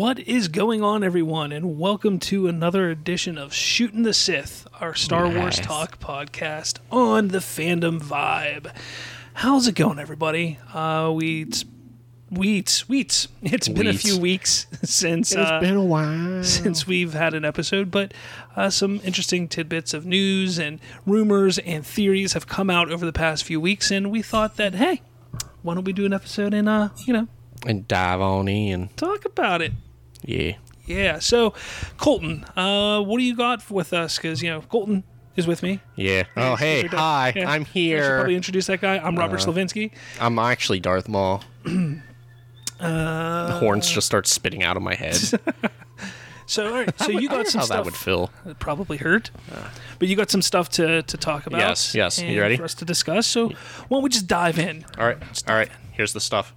What is going on, everyone, and welcome to another edition of Shootin' the Sith, our Star Wars talk podcast on the fandom vibe. How's it going, everybody? Uh, we Wheats, wheats. It's been a few weeks since It's uh, been a while. since we've had an episode, but uh, some interesting tidbits of news and rumors and theories have come out over the past few weeks, and we thought that hey, why don't we do an episode and uh, you know, And dive on in. talk about it. Yeah. Yeah. So, Colton, uh, what do you got with us? Because you know, Colton is with me. Yeah. Oh, hey. Hi. Yeah. I'm I should probably here. introduce that guy. I'm Robert Slavinsky. I'm actually Darth Maul. Uh, the horns just start spitting out of my head. So, all right. So you got some how stuff. that would feel. It probably hurt, but you got some stuff to, to talk about. Yes, yes. You ready? for us to discuss? So, why don't we just dive in? All right. All right. Here's the stuff.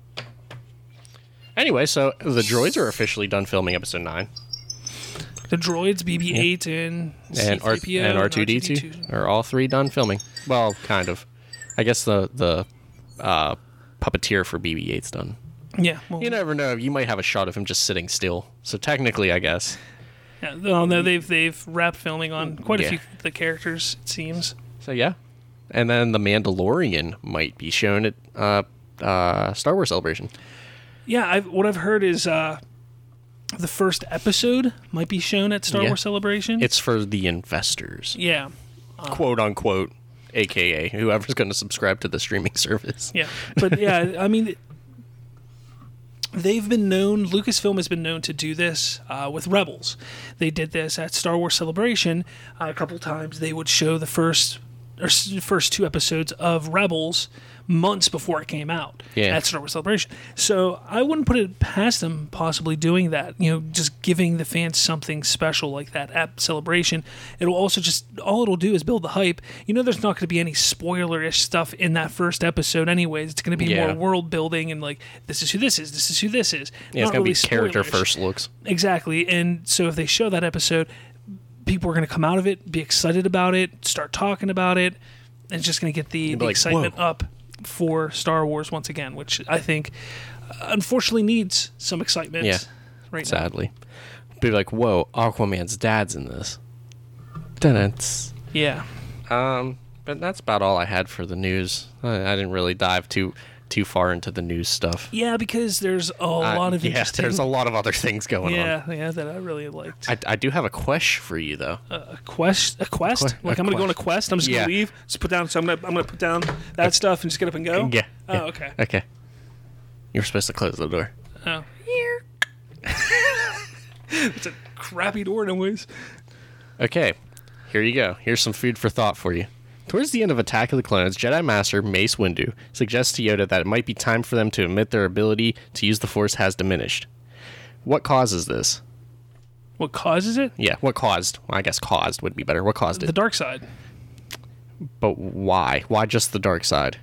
Anyway, so the droids are officially done filming episode 9. The droids, BB-8 and And, R- C-3PO and R2D2 are all three done filming. Well, kind of. I guess the, the uh, puppeteer for BB 8's done. Yeah. Well, You never know. You might have a shot of him just sitting still. So technically, I guess. yeah, well, no, they've they've wrapped filming on quite a few of the characters. It seems. So yeah, and then the Mandalorian might be shown at uh, uh, Star Wars Celebration. Yeah. I've, what I've heard is uh, the first episode might be shown at Star Yeah. Wars Celebration. It's for the investors, yeah. quote unquote, aka whoever's going to subscribe to the streaming service. Yeah, but yeah, I mean, they've been known. Lucasfilm has been known to do this uh, with Rebels. They did this at Star Wars Celebration uh, a couple times. They would show the first or s- first two episodes of Rebels months before it came out Yeah. at Star Wars Celebration. So I wouldn't put it past them possibly doing that. You know, just giving the fans something special like that at Celebration. It'll also just all it'll do is build the hype. You know, there's not going to be any spoilerish stuff in that first episode, anyways. It's going to be Yeah. more world building and like this is who this is, this is who this is. Yeah, it's going to really be character spoilerish. first looks. Exactly. And so if they show that episode, people are going to come out of it, be excited about it, start talking about it, and it's just going to get the, the like, excitement "Whoa." up for Star Wars once again, which I think uh, unfortunately needs some excitement Yeah. right now. Sadly, be like, whoa, Aquaman's dad's in this. Dun-dun-ts. Yeah. Um, but that's about all I had for the news. I, I didn't really dive too too far into the news stuff. Yeah, because there's a lot of yeah, interesting. there's a lot of other things going on. yeah, yeah, that I really liked. I, I do have a question for you though. a quest, a quest. que- like a I'm gonna go on a quest. I'm just Yeah. gonna leave. Just put down. So I'm gonna I'm gonna put down that stuff and just get up and go. Yeah. Oh, yeah. okay. Okay. You're supposed to close the door. Oh. Here. It's a crappy door, anyways. Okay, here you go. Here's some food for thought for you. Towards the end of Attack of the Clones, Jedi Master Mace Windu suggests to Yoda that it might be time for them to admit their ability to use the Force has diminished. What causes this? What causes it? Yeah, what caused? Well, I guess caused would be better. What caused The it? The dark side. But why? Why just the dark side?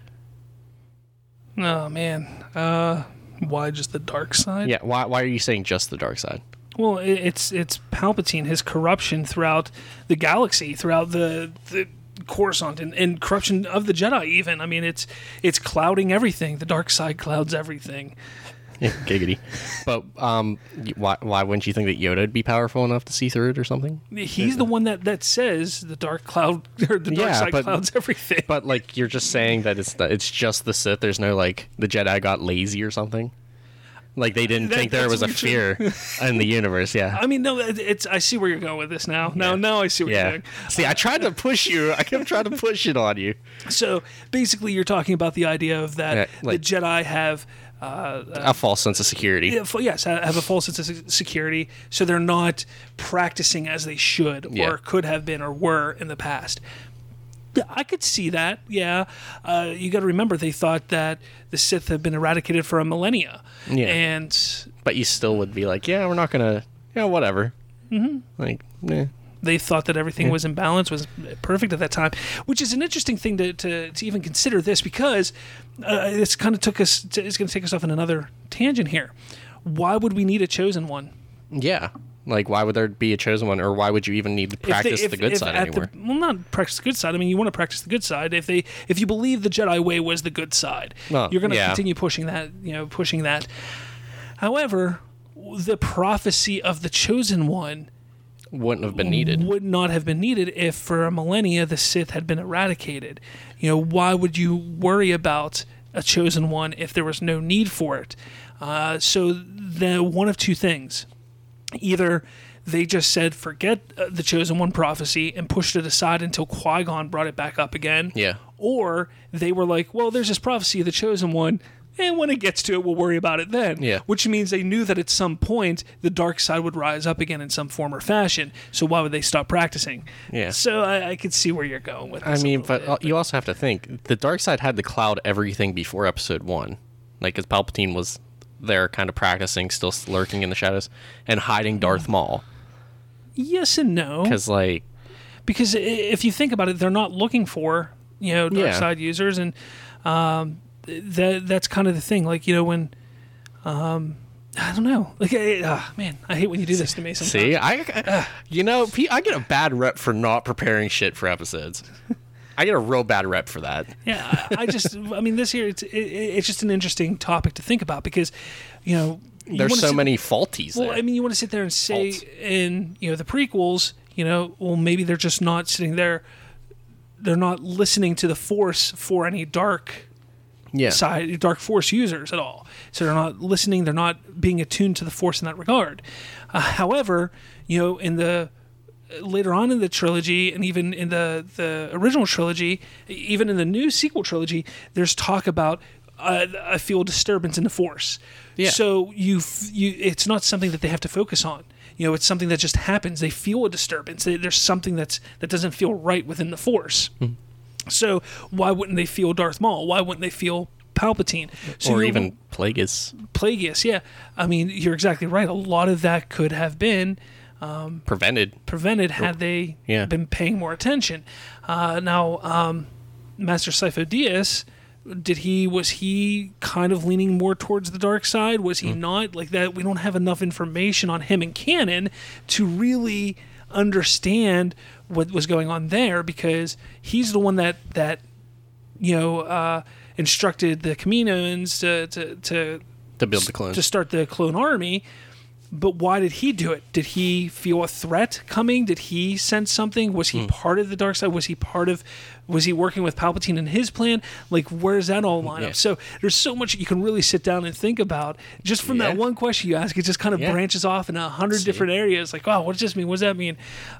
Oh man. Uh, why just the dark side? Yeah, why, why are you saying just the dark side? Well, it's it's Palpatine, his corruption throughout the galaxy, throughout the the Coruscant, and, and corruption of the Jedi. Even I mean, it's it's clouding everything. The dark side clouds everything. Giggity. but um, why, why wouldn't you think that Yoda would be powerful enough to see through it or something? He's the one that that says the dark cloud or the dark Yeah, side but- clouds everything. But like you're just saying that it's the, it's just the Sith. There's no like the Jedi got lazy or something. Like they didn't That- think there was a fear in the universe. Yeah. I mean, no, it's. I see where you're going with this now. Now, Yeah. now I see what you're Yeah. doing. See, I tried to push you. I kept trying to push it on you. So basically, you're talking about the idea of that Yeah, like- the Jedi have. Uh, A false sense of security. yeah, yes, have a false sense of security, so they're not practicing as they should or Yeah. could have been or were in the past. Yeah, I could see that. Yeah, uh, you got to remember they thought that the Sith had been eradicated for a millennia, Yeah. and But you still would be like, yeah, we're not gonna, yeah, whatever. Mm-hmm. Like, eh. they thought that everything was in balance, was perfect at that time, which is an interesting thing to, to, to even consider this because uh, it's kind of took us, it's going to take us off in another tangent here. Why would we need a chosen one? yeah. Like, why would there be a chosen one, or why would you even need to If they- practice if- the good if side anymore? The, well, not practice the good side. I mean, you want to practice the good side. If they, if you believe the Jedi way was the good side, Well, you're going to yeah. continue pushing that. You know, pushing that. However, the prophecy of the chosen one Wouldn't have been needed. would not have been needed if for a millennia the Sith had been eradicated. You know, why would you worry about a chosen one if there was no need for it? Uh, so the one of two things: either they just said forget uh, the chosen one prophecy and pushed it aside until Qui Gon brought it back up again, Yeah. or they were like, well, there's this prophecy of the chosen one. And when it gets to it, we'll worry about it then. Yeah. Which means they knew that at some point the dark side would rise up again in some form or fashion. So why would they stop practicing? Yeah. So I, I could see where you're going with I mean, but uh, bit. you also have to think the dark side had to cloud everything before episode one, like because Palpatine was there, kind of practicing, still lurking in the shadows and hiding Darth Maul. yes and no. Because like, because if you think about it, they're not looking for you know dark Yeah. side users, and um, that that's kind of the thing. Like you know when. Um, I don't know. Like, I, ah, man, I hate when you do this to me. Sometimes. see, I, you know, I get a bad rep for not preparing shit for episodes. I get a real bad rep for that. yeah, I, I just, I mean, this here, it's, it, it's just an interesting topic to think about because, you know, you There's so sit- many faulties Well, there. I mean, you want to sit there and say Fault. in you know the prequels, you know, well maybe they're just not sitting there, they're not listening to the Force for any dark yeah, side, dark Force users at all. So they're not listening, they're not being attuned to the Force in that regard. Uh, however, you know, in the later on in the trilogy and even in the the original trilogy even in the new sequel trilogy there's talk about a, I feel disturbance in the force. Yeah. so you you it's not something that they have to focus on. You know it's something that just happens. They feel a disturbance. They- there's something that's that doesn't feel right within the force. Hmm. so why wouldn't they feel Darth Maul? Why wouldn't they feel Palpatine? So or even Plagueis. Plagueis yeah. I mean you're exactly right. A lot of that could have been prevented. prevented had they Yeah. been paying more attention. Uh, now, um, Master Sifo Dyas, did he was he kind of leaning more towards the dark side? Was he not like that? We don't have enough information on him in canon to really understand what was going on there because he's the one that that you know uh, instructed the Kaminoans to to to To build the clones. to start the clone army. But why did he do it? Did he feel a threat coming? Did he sense something? Was he part of the dark side? Was he part of? Was he working with Palpatine in his plan? Like, where's that all line Yeah. up? So there's so much you can really sit down and think about just from that one question you ask. It just kind of Yeah. branches off in a hundred different areas. Like, oh, what does this mean? What does that mean?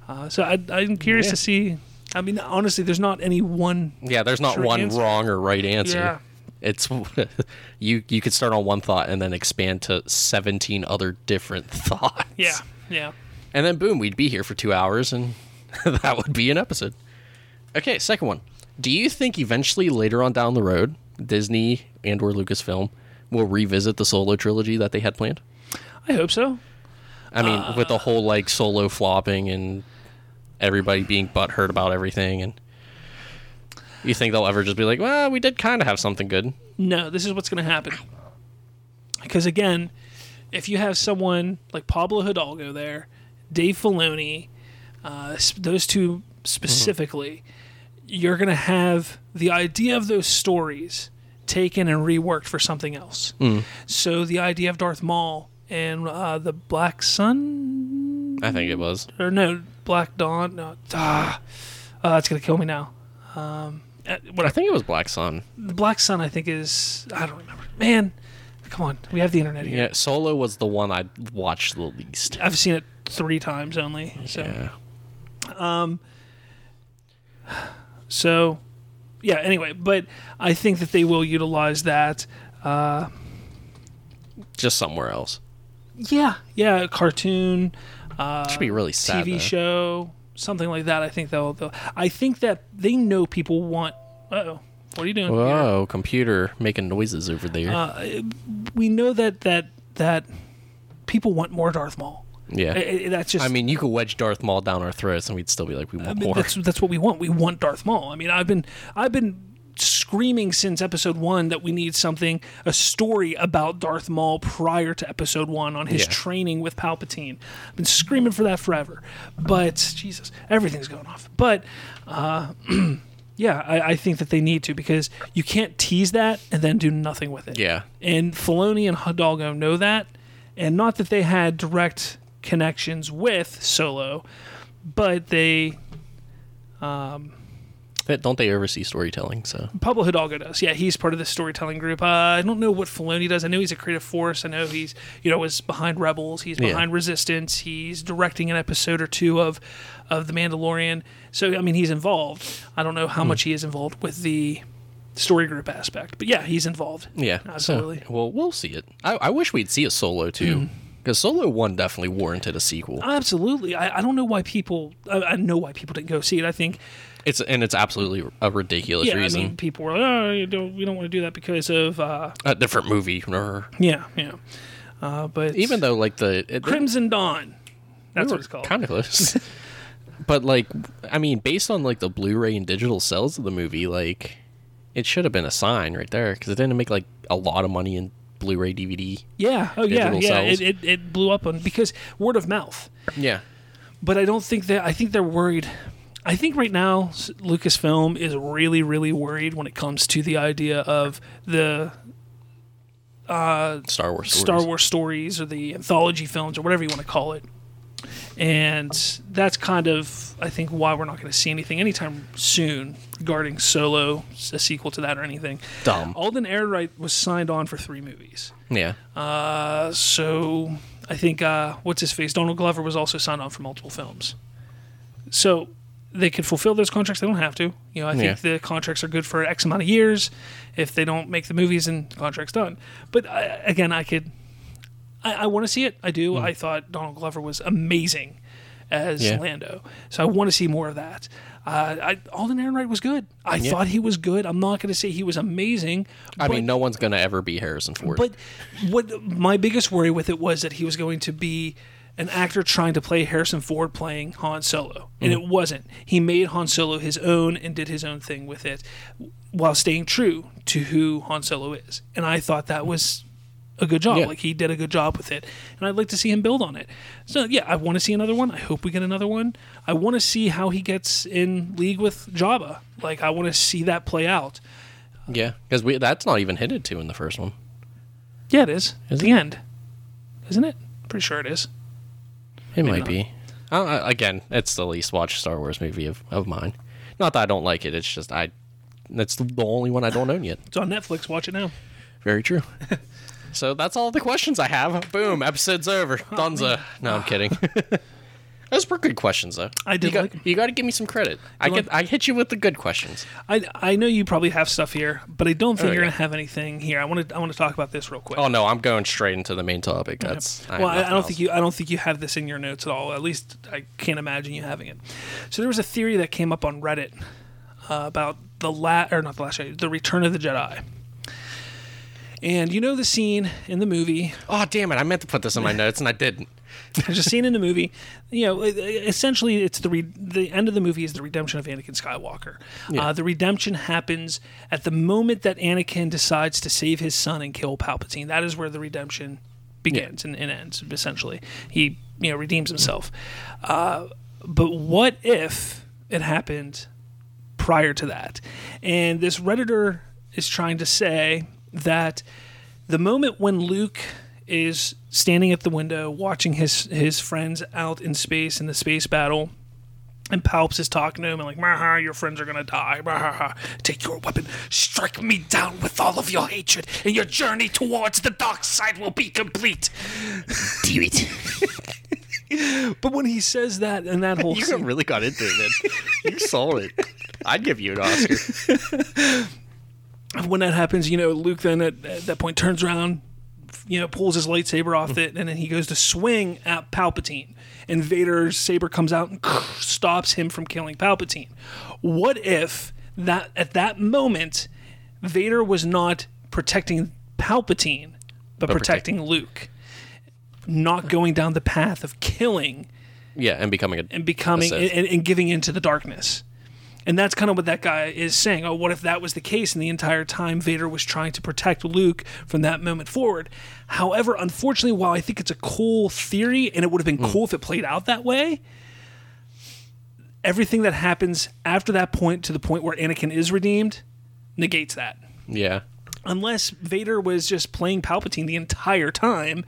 Uh, so I, I'm curious Yeah. to see. I mean, honestly, there's not any one. yeah, there's not one answer. wrong or right answer. It's you. You could start on one thought and then expand to 17 other different thoughts. Yeah, yeah. And then boom, we'd be here for two hours, and that would be an episode. Okay, second one. Do you think eventually, later on down the road, Disney and or Lucasfilm will revisit the Solo trilogy that they had planned? I hope so. I mean, with Uh. the whole like Solo flopping and everybody being butthurt about everything, and you think they'll ever just be like, "Well, we did kind of have something good." No, this is what's going to happen. Because again, if you have someone like Pablo Hidalgo there, Dave Filoni, uh, those two specifically, you're going to have the idea of those stories taken and reworked for something else. So the idea of Darth Maul and uh, the Black Sun, I think it was. or no, Black Dawn, no, ah, uh, it's going to kill me now. Um, uh, I think it was Black Sun. The Black Sun, I think, is I don't remember. Man, come on, we have the internet here. Yeah, Solo was the one I watched the least. I've seen it three times only. So, Yeah. Um. So yeah. Anyway, but I think that they will utilize that. Uh, Just somewhere else. Yeah, yeah, a cartoon, uh, Should be really sad. TV though. show, something like that. I think they'll. they'll I think that they know people want. Oh, what are you doing? Whoa, computer making noises over there. Uh, we know that that that people want more Darth Maul. yeah. That's just. I mean, you could wedge Darth Maul down our throats, and we'd still be like, we want I mean, more. that's that's what we want. We want Darth Maul. I mean, I've been I've been screaming since episode one that we need something a story about Darth Maul prior to episode one on his Yeah. training with Palpatine. I've been screaming for that forever. But Jesus, everything's going off. But uh, yeah, I, I think that they need to because you can't tease that and then do nothing with it. Yeah. And Filoni and Hidalgo know that, and not that they had direct connections with Solo, but they But don't they oversee storytelling? So Pablo Hidalgo does. Yeah, he's part of the storytelling group. Uh, I don't know what Filoni does. I know he's a creative force. I know he's you know was behind Rebels. He's Yeah. behind Resistance. He's directing an episode or two of of The Mandalorian. So I mean, he's involved. I don't know how much he is involved with the story group aspect, but yeah, he's involved. yeah, Absolutely. So, well, we'll see it. I, I wish we'd see a Solo too, because Solo one definitely warranted a sequel. Absolutely. I, I don't know why people. I, I know why people didn't go see it. I think It's and it's absolutely a ridiculous yeah. reason. I mean, people were like, oh, you don't. We don't want to do that because of uh, a different movie. yeah, yeah. Uh, but Even though like the it, Crimson Dawn. That's what it's called. Kind of close. but like, I mean, based on like the Blu-ray and digital sales of the movie, like it should have been a sign right there because it didn't make like a lot of money in Blu-ray DVD. Yeah. Oh, yeah. Yeah. It, it, it blew up on because word of mouth. Yeah. But I don't think that. I think they're worried. I think right now Lucasfilm is really, really worried when it comes to the idea of the Star Wars. Star stories. Wars stories or the anthology films or whatever you want to call it. And that's kind of, I think, why we're not going to see anything anytime soon regarding Solo, a sequel to that or anything. Dumb. Alden Ehrenreich was signed on for three movies. Yeah. Uh, so I think uh, what's his face Donald Glover was also signed on for multiple films. So they could fulfill those contracts. They don't have to. You know, I think the contracts are good for X amount of years. If they don't make the movies, and the contract's done. But I, again, I could. I, I want to see it. I do. I thought Donald Glover was amazing as Yeah. Lando. So I want to see more of that. Uh, I, Alden Ehrenreich was good. I Yeah. thought he was good. I'm not going to say he was amazing. I but- mean, no one's gonna ever be Harrison Ford. but what my biggest worry with it was that he was going to be an actor trying to play Harrison Ford playing Han Solo, and mm-hmm. it wasn't. He made Han Solo his own and did his own thing with it, while staying true to who Han Solo is. And I thought that was a good job. Yeah. Like he did a good job with it, and I'd like to see him build on it. So yeah, I want to see another one. I hope we get another one. I want to see how he gets in league with Jabba. Like I want to see that play out. yeah, because we that's not even hinted to in the first one. Yeah, it is. At Is the it? end, isn't it? Pretty sure it is. It Maybe might not. be. Uh, again, it's the least watched Star Wars movie of, of mine. Not that I don't like it. It's just I. That's the only one I don't own yet. It's on Netflix. Watch it now. Very true. so that's all the questions I have. Boom, episode's over. Dunza. No, I'm kidding. Those were good questions, though. I did You got, like you got to give me some credit. I get. I hit you with the good questions. I I know you probably have stuff here, but I don't think Oh, you're yeah. gonna have anything here. I want to I want to talk about this real quick. Oh no, I'm going straight into the main topic. That's. well, I, I don't think you I don't think you have this in your notes at all. At least I can't imagine you having it. So there was a theory that came up on Reddit uh, about the la or not the last Jedi, the Return of the Jedi. And you know the scene in the movie Oh damn it! I meant to put this in my notes and I didn't. There's a scene in the movie. You know, essentially, it's the re- the end of the movie is the redemption of Anakin Skywalker. Yeah. Uh, the redemption happens at the moment that Anakin decides to save his son and kill Palpatine. That is where the redemption begins and, and ends. Essentially, he you know redeems himself. Uh, but what if it happened prior to that? And this redditor is trying to say that the moment when Luke is standing at the window watching his his friends out in space in the space battle. And Palps is talking to him and like, "Maha, your friends are gonna die. Maha, take your weapon, strike me down with all of your hatred, and your journey towards the dark side will be complete." Do it. But when he says that and that whole You scene, really got into it, man. You sold it. I'd give you an Oscar. when that happens, you know, Luke then at, at that point turns around, you know, pulls his lightsaber off hmm. it, and then he goes to swing at Palpatine. And Vader's saber comes out and stops him from killing Palpatine. What if that at that moment, Vader was not protecting Palpatine, but, But protecting Luke, not going down the path of killing Yeah, and becoming a and becoming and, and giving into the darkness. And that's kind of what that guy is saying. Oh, what if that was the case and the entire time Vader was trying to protect Luke from that moment forward? However, unfortunately, while I think it's a cool theory and it would have been Hmm. cool if it played out that way, everything that happens after that point to the point where Anakin is redeemed negates that. Yeah. unless Vader was just playing Palpatine the entire time.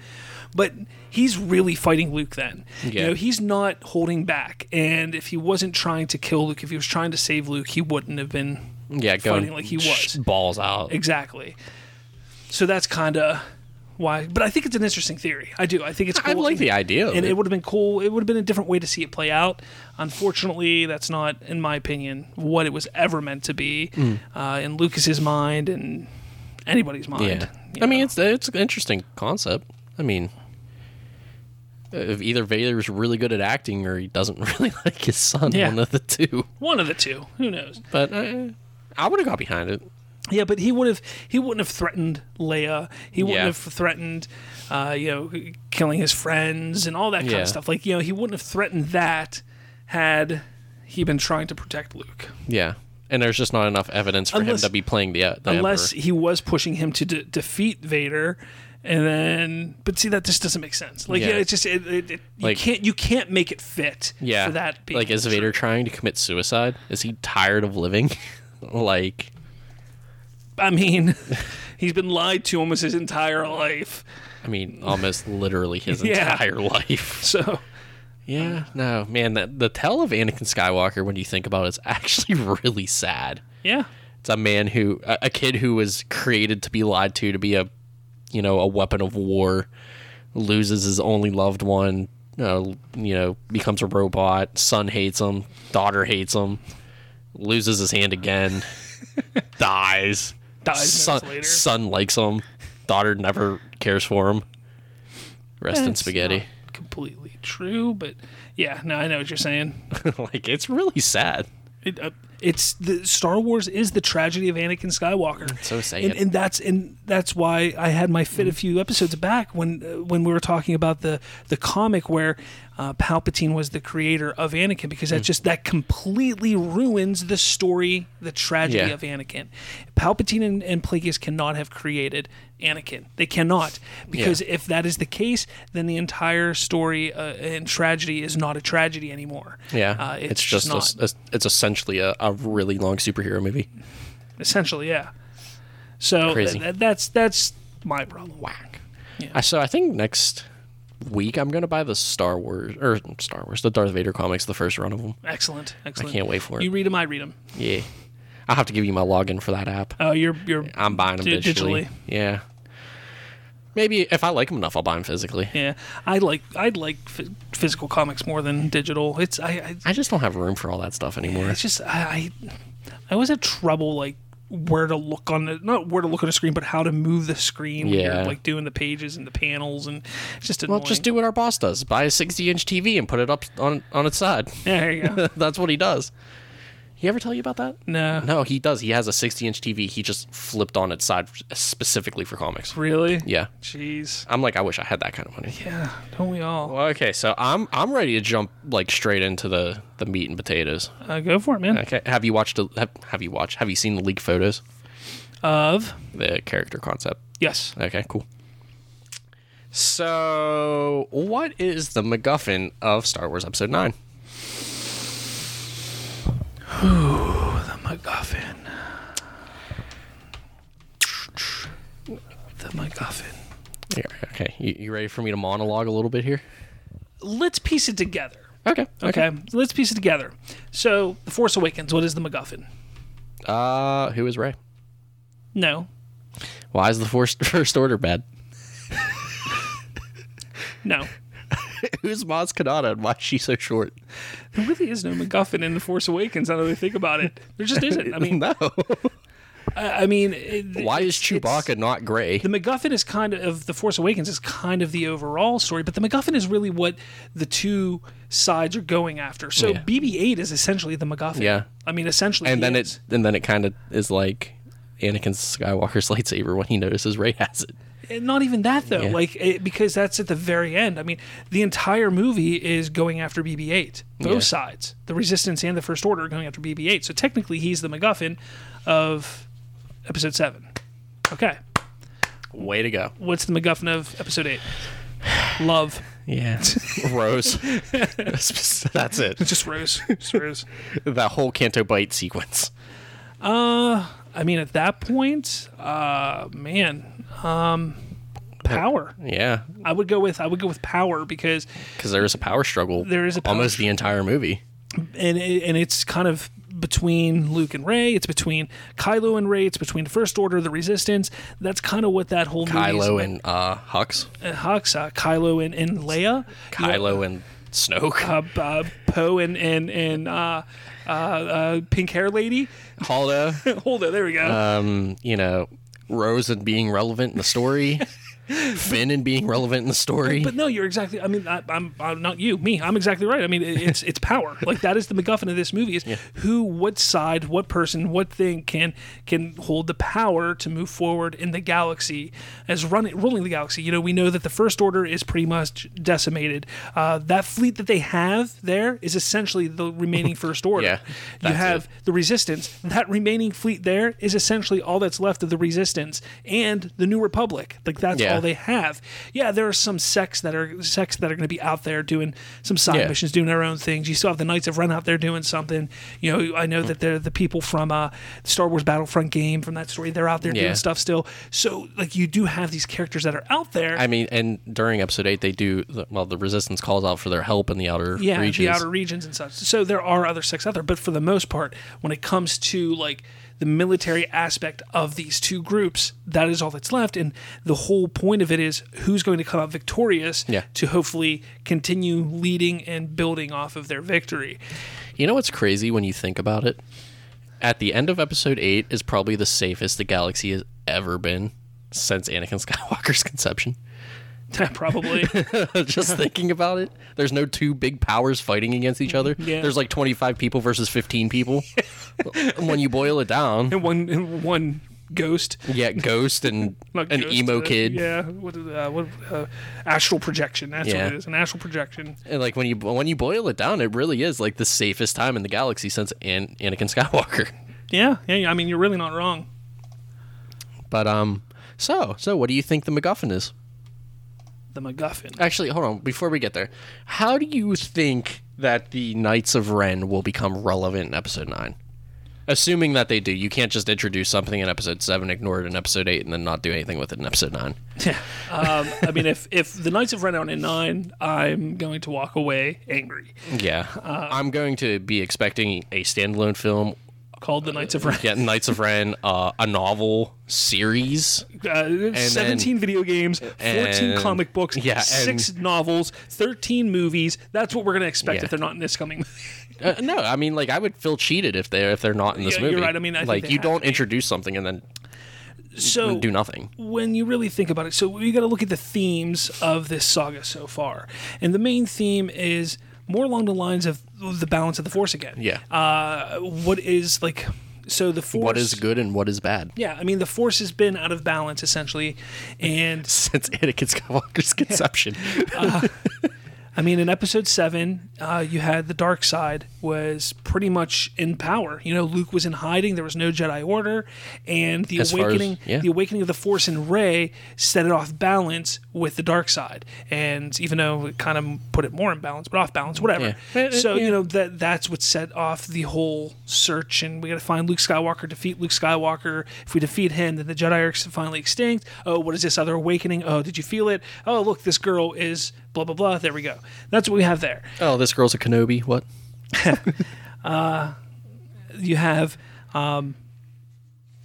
But he's really fighting Luke then. You know, he's not holding back. And if he wasn't trying to kill Luke, if he was trying to save Luke, he wouldn't have been Yeah, going Fighting like he was. balls out. exactly. So that's kind of why. But I think it's an interesting theory. I do. I think it's cool. I like the idea and it. it would have been cool. It would have been a different way to see it play out. Unfortunately, that's not, in my opinion, what it was ever meant to be uh, in Lucas's mind and anybody's mind. Mm. Yeah, I mean it's it's an interesting concept. I mean, either Vader Vader's really good at acting or he doesn't really like his son, Yeah. one of the two. one of the two. Who knows? But uh, I would have got behind it. Yeah, but he would have he wouldn't have threatened Leia. He wouldn't Yeah. have threatened, uh, you know, killing his friends and all that kind Yeah. of stuff. Like you know, he wouldn't have threatened that had he been trying to protect Luke. Yeah, and there's just not enough evidence for Unless- him to be playing the, uh, the Unless Emperor. he was pushing him to de- defeat Vader, and then, but see that just doesn't make sense. Like, yeah, Yeah. it's just it, it, it, you Like- can't you can't make it fit. Yeah, for that. Being like is true. Vader trying to commit suicide? Is he tired of living? like, I mean, he's been lied to almost his entire life. I mean, almost literally his Yeah. entire life. So Yeah, no, man, that the tale of Anakin Skywalker, when you think about it, is actually really sad. yeah, It's a man who, a, a kid who was created to be lied to, to be a, you know, a weapon of war, loses his only loved one, uh, you know, becomes a robot. Son hates him, daughter hates him, loses his hand again, dies. dies Son, son likes him, daughter never cares for him. Rest in spaghetti. completely true, but yeah, no, I know what you're saying. like it's really sad. It, uh, it's the Star Wars is the tragedy of Anakin Skywalker. So sad. and, and that's and that's why I had my fit a few episodes back when uh, when we were talking about the the comic where uh, Palpatine was the creator of Anakin because Mm. that just that completely ruins the story, the tragedy Yeah. of Anakin. Palpatine and, and Plagueis cannot have created Anakin. They cannot because if that is the case, then the entire story uh, and tragedy is not a tragedy anymore. Yeah, uh, it's, it's, just not. a, a- it's essentially a, a really long superhero movie. essentially yeah so uh, Crazy. th- that's that's my problem Whack. Yeah. So I think next week I'm gonna buy the Star Wars or Star Wars, the Darth Vader comics, the first run of them. excellent excellent. I can't wait for it. you read them i read them yeah, I'll have to give you my login for that app. oh you're you're I'm buying them digitally. digitally. Yeah. Maybe if I like them enough, I'll buy them physically. yeah i like i'd like f- physical comics more than digital it's i, I I just don't have room for all that stuff anymore. it's just I, I i always have trouble like where to look on the not where to look on the screen but how to move the screen Yeah. like doing the pages and the panels and it's just well, just do what our boss does: buy a 60-inch TV and put it up on on its side. yeah there you go That's what he does. He ever tell you about that? no No, he does. He has a 60 inch TV. He just flipped on its side specifically for comics. really Yeah. jeez I'm like, I wish I had that kind of money. yeah don't we all Well, okay, so I'm I'm ready to jump like straight into the the meat and potatoes. uh, go for it man Okay, have you watched? The, have, have you watched? Have you seen the leaked photos? of The character concept. yes Okay, cool. So, what is the MacGuffin of Star Wars Episode Nine? The MacGuffin. The MacGuffin. Here, okay, you, you ready for me to monologue a little bit here? Let's piece it together. Okay. Okay. Let's piece it together. So, The Force Awakens, what is the MacGuffin? Uh, who is Rey? No. Why is the Force First Order bad? No. Who's Maz Kanata and why is she so short? There really is no MacGuffin in The Force Awakens, now that I think about it. There just isn't. I mean, no. I, mean, it, Why is it's- Chewbacca not gray? The MacGuffin is kind of, of The Force Awakens is kind of the overall story, but the MacGuffin is really what the two sides are going after. So Yeah. BB-8 is essentially the MacGuffin. Yeah. I mean, essentially, and then is. it and then it kind of is like Anakin Skywalker's lightsaber when he notices Rey has it. And not even that though, Yeah. like it, because that's at the very end. I mean, the entire movie is going after BB-8. Both Yeah. sides, the Resistance and the First Order, are going after BB-8. So technically, he's the MacGuffin of Episode Seven. Okay, Way to go. what's the MacGuffin of Episode Eight? Love. Yeah. Rose. That's it. Just Rose. Just Rose. That whole Canto Bight sequence. Uh, I mean, at that point, uh, man, um, power. Yeah, I would go with I would go with power because because there is a power struggle. There is a power almost the entire movie. and it, and it's kind of between Luke and Rey. It's between Kylo and Rey. It's between the First Order, the Resistance. That's kind of what that whole movie is. Kylo movie and uh, Hux, and Hux, uh, Kylo and, and Leia, Kylo and Snoke, uh, uh, Poe and and and uh, uh, uh, pink hair lady. Holdo. Hold it, there we go. um, you know, Rose and being relevant in the story, Finn and being relevant in the story. But no, you're exactly. I mean, I, I'm, I'm not you, me. I'm exactly right. I mean, it- it's it's power. Like that is the MacGuffin of this movie is who, what side, what person, what thing can can hold the power to move forward in the galaxy as running ruling the galaxy. You know, we know that the First Order is pretty much decimated. Uh, that fleet that they have there is essentially the remaining First Order. Yeah, you have it. the Resistance. That remaining fleet there is essentially all that's left of the Resistance and the New Republic. Like that's Yeah. all they have. Yeah, there are some sects that are sects that are going to be out there doing some side Yeah. missions, doing their own things. You still have the Knights of Ren out there doing something. You know, I know that they're the people from uh, Star Wars Battlefront game from that story. They're out there Yeah. doing stuff still. So like you do have these characters that are out there. I mean, and during episode eight, they do well. The Resistance calls out for their help in the outer yeah, regions. the outer regions and such. So there are other sects out there, but for the most part, when it comes to like the military aspect of these two groups, that is all that's left. And the whole point of it is who's going to come out victorious Yeah. to hopefully continue leading and building off of their victory. You know what's crazy when you think about it? At the end of episode eight is probably the safest the galaxy has ever been since Anakin Skywalker's conception. Probably. Just thinking about it, there's no two big powers fighting against each other. Yeah. There's like 25 people versus 15 people. when you boil it down, and one and one ghost. yeah, Ghost and an ghost, emo uh, kid. Yeah. What, uh, what uh, astral projection. That's Yeah. what it is. An astral projection. And like when you when you boil it down, it really is like the safest time in the galaxy since An- Anakin Skywalker. Yeah. Yeah. I mean, you're really not wrong. But um, so so what do you think the MacGuffin is? The MacGuffin. Actually, hold on. Before we get there, how do you think that the Knights of Ren will become relevant in Episode Nine? Assuming that they do, you can't just introduce something in Episode Seven, ignore it in Episode Eight, and then not do anything with it in Episode Nine. Yeah. Um, I mean, if if the Knights of Ren aren't in nine, I'm going to walk away angry. Yeah, Uh, I'm going to be expecting a standalone film. Called the Knights of Ren. Yeah, Knights of Ren, uh, a novel series. Uh, 17 video games, 14 and- comic books, yeah, and- six novels, 13 movies. That's what we're going to expect Yeah. if they're not in this coming movie. Uh, no, I mean, like I would feel cheated if they if they're not in this Yeah, movie. you're right. I mean, I like you don't introduce something and then So do nothing. when you really think about it, so you got to look at the themes of this saga so far, and the main theme is more along the lines of the balance of the force again. Yeah. Uh, what is like? So the force. what is good and what is bad? Yeah, I mean the force has been out of balance essentially, and Since Anakin Skywalker's conception. I mean, in episode seven, uh, you had the dark side was pretty much in power. You know, Luke was in hiding. There was no Jedi Order, and the As far as- awakening, yeah. the awakening of the Force in Rey set it off balance with the dark side. And even though it kind of put it more in balance, but off balance, whatever. Yeah. So Yeah. you know that that's what set off the whole search, and we got to find Luke Skywalker, defeat Luke Skywalker. If we defeat him, then the Jedi are finally extinct. Oh, what is this other awakening? Oh, did you feel it? Oh, look, this girl is blah blah blah. There we go. That's what we have there. oh, this girl's a Kenobi. What? You have um,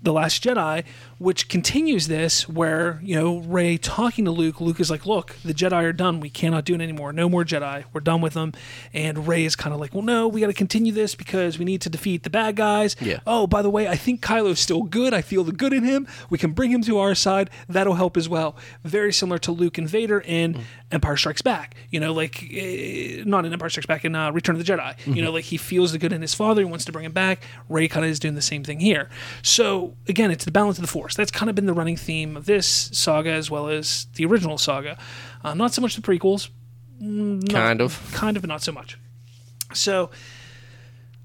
the Last Jedi, which continues this, where you know Rey talking to Luke. Luke is like, "Look, the Jedi are done. We cannot do it anymore. No more Jedi. We're done with them." And Rey is kind of like, "Well, no, we got to continue this because we need to defeat the bad guys." Yeah. Oh, by the way, I think Kylo's still good. I feel the good in him. We can bring him to our side. That'll help as well. Very similar to Luke and Vader in Empire Strikes Back. You know, like eh, not in Empire Strikes Back in uh, Return of the Jedi. You know, like he feels the good in his father. He wants to bring him back. Rey kind of is doing the same thing here. So again, it's the balance of the Force. That's kind of been the running theme of this saga as well as the original saga. Uh, not so much the prequels, Kind of. kind of, but not so much. So,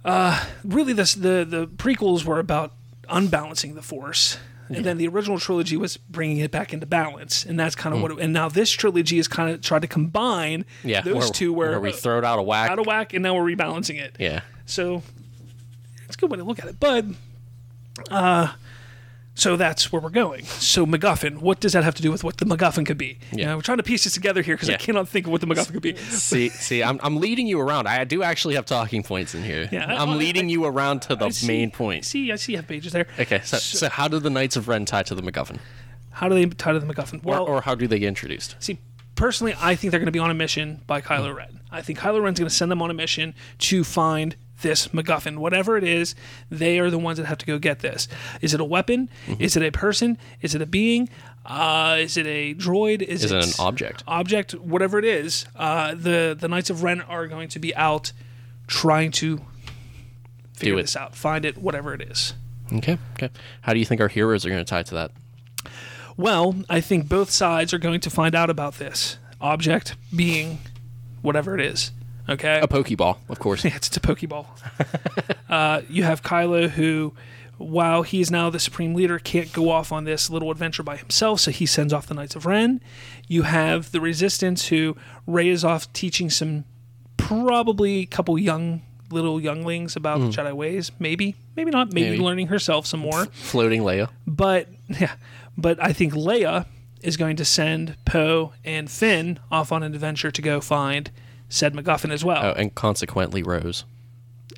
uh, really, this the the prequels were about unbalancing the force, and then the original trilogy was bringing it back into balance, and that's kind of what. It, and now this trilogy is kind of tried to combine Yeah. those where, two, where, where we uh, throw it out of whack. out of whack, and now we're rebalancing it. yeah. So, it's a good way to look at it, but Uh, so that's where we're going. So MacGuffin, what does that have to do with what the MacGuffin could be? You Yeah. know, we're trying to piece this together here because I cannot think of what the MacGuffin could be. See, see, I'm, I'm leading you around. I do actually have talking points in here. Yeah, I- I'm I- leading you around to the see- main point. See, I see you have pages there. Okay, so, so how do the Knights of Ren tie to the MacGuffin, How do they tie to the MacGuffin? or, Well, or how do they get introduced? See, personally, I think they're going to be on a mission by Kylo. Ren. I think Kylo Ren's going to send them on a mission to find this MacGuffin. Whatever it is, they are the ones that have to go get this. Is it a weapon? Mm-hmm. Is it a person? Is it a being? Uh, is it a droid? Is, Is it an object? Object, whatever it is. Uh, the the Knights of Ren are going to be out trying to figure this out, find it, whatever it is. Okay, okay. How do you think our heroes are going to tie to that? Well, I think both sides are going to find out about this object, being, whatever it is. Okay. A Pokeball, of course. Yeah, it's, it's a Pokeball. uh, you have Kylo, who, while he is now the supreme leader, can't go off on this little adventure by himself, so he sends off the Knights of Ren. You have the Resistance, who Rey is off teaching some probably a couple young little younglings about the Jedi ways. Maybe, maybe not. Maybe. Maybe. learning herself some more. Floating Leia. But yeah, but I think Leia is going to send Poe and Finn off on an adventure to go find said MacGuffin as well, Oh, and consequently Rose.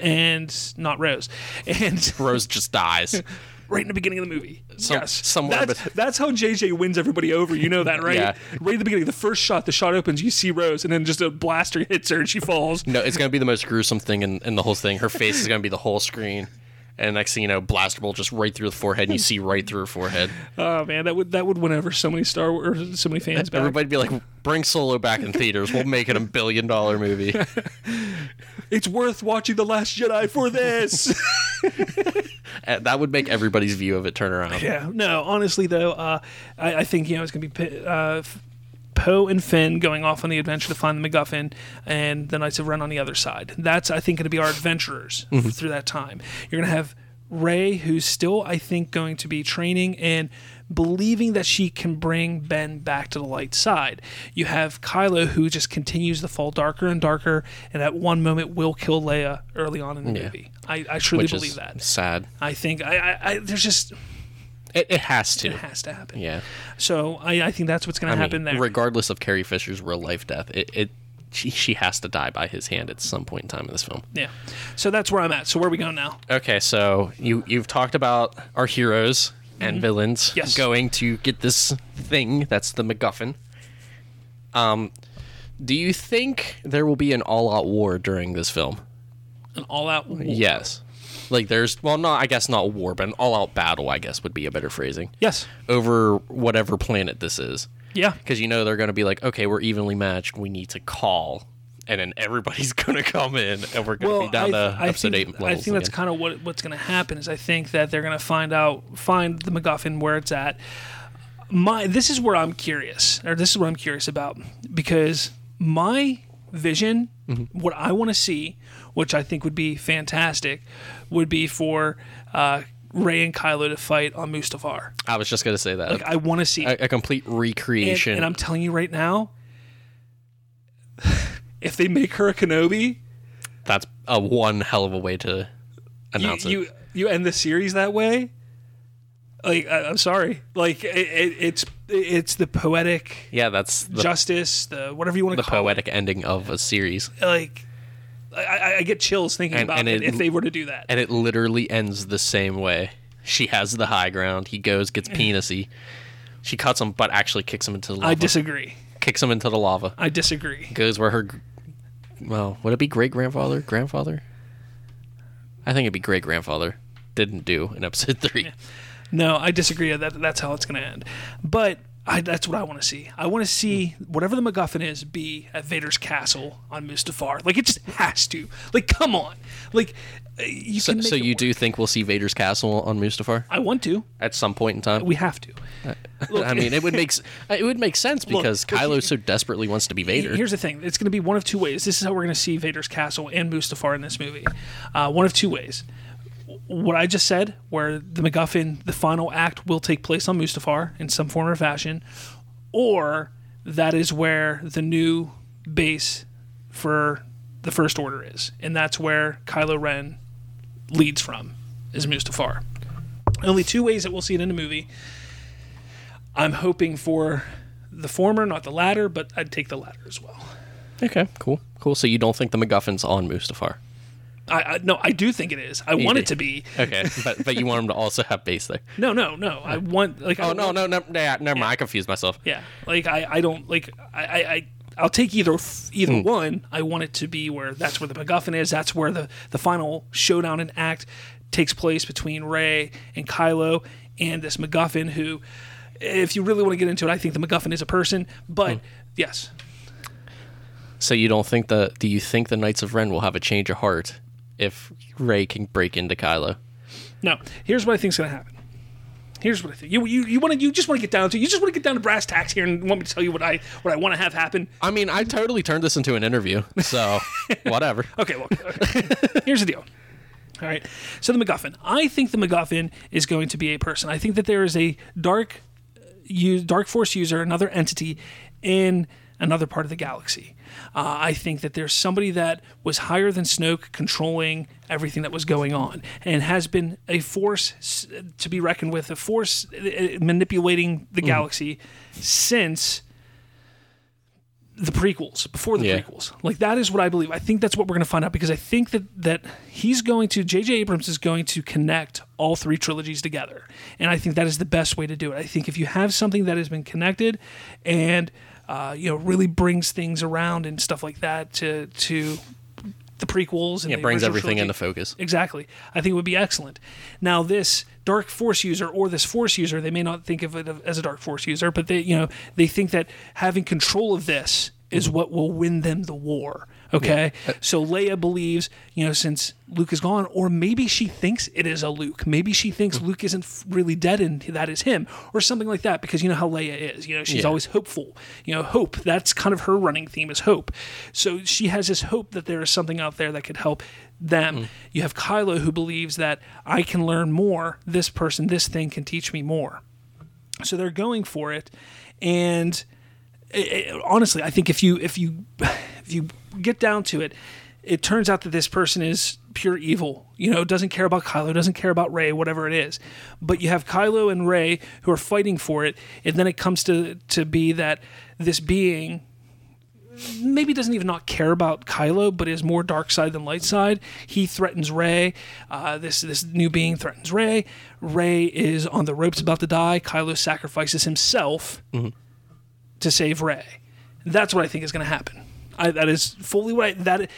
and not Rose. And Rose just dies. right in the beginning of the movie, Some- yes, somewhere That's, bet- that's how JJ wins everybody over. You know that, right? Yeah. Right at the beginning, the first shot, the shot opens, you see Rose, and then just a blaster hits her, and she falls. No, it's going to be the most gruesome thing in, in the whole thing. Her face is going to be the whole screen. And next thing you know, blaster bolt just right through the forehead, and you see right through her forehead. Oh man, that would that would win over so many Star Wars, so many fans back. Everybody'd be like, "Bring Solo back in theaters. We'll make it a billion dollar movie." It's worth watching the Last Jedi for this. That would make everybody's view of it turn around. Yeah, no, honestly though, uh, I, I think you know it's gonna be uh, Poe and Finn going off on the adventure to find the MacGuffin, and the Knights of Ren on the other side. That's I think going to be our adventurers mm-hmm. through that time. You're gonna have Rey, who's still I think going to be training and believing that she can bring Ben back to the light side. You have Kylo, who just continues to fall darker and darker, and at one moment will kill Leia early on in the Yeah. movie. I, I truly Which believe that. sad. I think I, I, I there's just It, it has to. it has to happen. Yeah. So I, I think that's what's going to mean, happen there. regardless of Carrie Fisher's real life death, it, it she, she has to die by his hand at some point in time in this film. yeah. So that's where I'm at. So where are we going now? Okay, so you you've talked about our heroes and villains Mm-hmm. Yes. going to get this thing that's the MacGuffin. Um, do you think there will be an all-out war during this film? An all-out war. Yes. Like there's well, not I guess not war, but an all-out battle. I guess would be a better phrasing Yes. over whatever planet this is, Yeah. because you know they're going to be like, okay, we're evenly matched. We need to call, and then everybody's going to come in, and we're going to Well, be down to I episode think, eight I think that's again. kind of what what's going to happen. Is I think that they're going to find out find the MacGuffin where it's at. My this is where I'm curious, or this is what I'm curious about because my vision, Mm-hmm. what I want to see, which I think would be fantastic, would be for uh, Rey and Kylo to fight on Mustafar. I was just going to say that. Like I want to see. a, a complete recreation. and I'm telling you right now, if they make her a Kenobi, That's a one hell of a way to announce you, it. you you end the series that way. Like I, I'm sorry, like it, it, it's it's the poetic Yeah, that's the, justice, the whatever you want the to call poetic ending of a series. Like I, I, get chills thinking And- about and it, if they were to do that. and it literally ends the same way. She has the high ground. He goes, gets penisy. She cuts him, but actually kicks him into the lava. I disagree. kicks him into the lava. I disagree. Goes where her, well, would it be great grandfather, grandfather? I think it'd be great grandfather. Didn't do in episode three. No, I disagree. That that's how it's going to end. But I, that's what I want to see. I want to see whatever the MacGuffin is be at Vader's castle on Mustafar. Like it just has to. Like come on. Like uh, you So, so you work. do think we'll see Vader's castle on Mustafar I want to. at some point in time? We have to. Look, I mean, it would make it would make sense because look, Kylo so desperately wants to be Vader. Here's the thing: it's going to be one of two ways. This is how we're going to see Vader's castle and Mustafar in this movie. Uh, one of two ways. What I just said, where the MacGuffin, the final act, will take place on Mustafar in some form or fashion, or that is where the new base for the First Order is, and that's where Kylo Ren leads from, is Mustafar. Only two ways that we'll see it in a movie. I'm hoping for the former, not the latter, but I'd take the latter as well. Okay, cool, cool. So you don't think the MacGuffin's on Mustafar? I, I no, I do think it is. I want it to be. Okay, but but you want them to also have base there. No, no, no. I want like. I Oh no want- no no yeah, never mind. I confused myself. Yeah, like I, I don't like I, I, I I'll take either either hmm. one. I want it to be where that's where the MacGuffin is. That's where the the final showdown and act takes place between Rey and Kylo and this MacGuffin. Who, if you really want to get into it, I think the MacGuffin is a person. But hmm. yes, So you don't think the do you think the Knights of Ren will have a change of heart if Rey can break into Kylo? no. Here's what I think is going to happen. Here's what I think. You you you want to you just want to get down to you just want to get down to brass tacks here and want me to tell you what I what I want to have happen. I mean, I totally turned this into an interview, so whatever. Okay, well, here's the deal. All right. So the MacGuffin. I think the MacGuffin is going to be a person. I think that there is a dark, uh, use, dark force user, another entity in another part of the galaxy. Uh, I think that there's somebody that was higher than Snoke, controlling everything that was going on, and has been a force to be reckoned with, a force uh, manipulating the galaxy since the prequels, before the Yeah. prequels. Like that is what I believe. I think that's what we're going to find out because I think that that he's going to J.J. Abrams is going to connect all three trilogies together, and I think that is the best way to do it. I think if you have something that has been connected, and uh, you know really brings things around and stuff like that to to the prequels and It the brings everything trilogy. into focus. Exactly. I think it would be excellent. Now, this dark force user or this force user, they may not think of it as a dark force user, but they, you know, they think that having control of this is what will win them the war. Okay. Uh, so Leia believes, you know, since Luke is gone, or maybe she thinks it is a Luke. Maybe she thinks mm. Luke isn't really dead and that is him, or something like that, because you know how Leia is. You know, she's Yeah. always hopeful. You know, hope. That's kind of her running theme is hope. So she has this hope that there is something out there that could help them. Mm. You have Kylo who believes that I can learn more. This person, this thing can teach me more. So they're going for it, and it- it- honestly, I think if you if you if you get down to it, it turns out that this person is pure evil. You know, doesn't care about Kylo, doesn't care about Rey, whatever it is. But you have Kylo and Rey who are fighting for it, and then it comes to to be that this being maybe doesn't even not care about Kylo, but is more dark side than light side. He threatens Rey. Uh, this this new being threatens Rey. Rey is on the ropes, about to die. Kylo sacrifices himself to save Rey. That's what I think is going to happen. I, that is fully what I, that.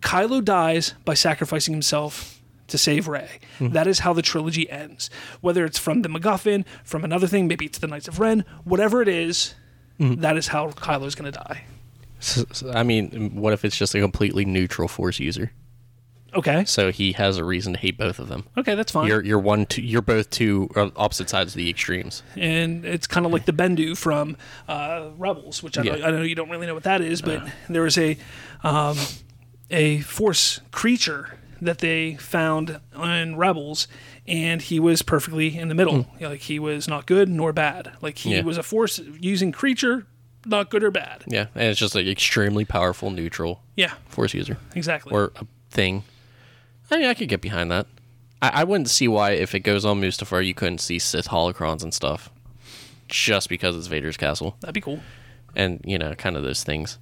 Kylo dies by sacrificing himself to save Rey. Hmm. That is how the trilogy ends. Whether it's from the MacGuffin, from another thing, maybe it's the Knights of Ren, whatever it is, hmm. that is how Kylo is going to die. So- so, I mean, what if it's just a completely neutral force user? Okay. So he has a reason to hate both of them. Okay, that's fine. You're you're one two, you're both two uh, opposite sides of the extremes. and it's kind of like the Bendu from uh, Rebels, which I know, I know you don't really know what that is, but there was a um, a Force creature that they found in Rebels, and he was perfectly in the middle. Know, like he was not good nor bad. Like he. Yeah. was a Force using creature, not good or bad. Yeah, and it's just like extremely powerful neutral Yeah, force user exactly. or a thing. I mean, I could get behind that. I, I wouldn't see why if it goes on Mustafar you couldn't see Sith holocrons and stuff, just because it's Vader's castle That'd be cool. and you know kind of those things.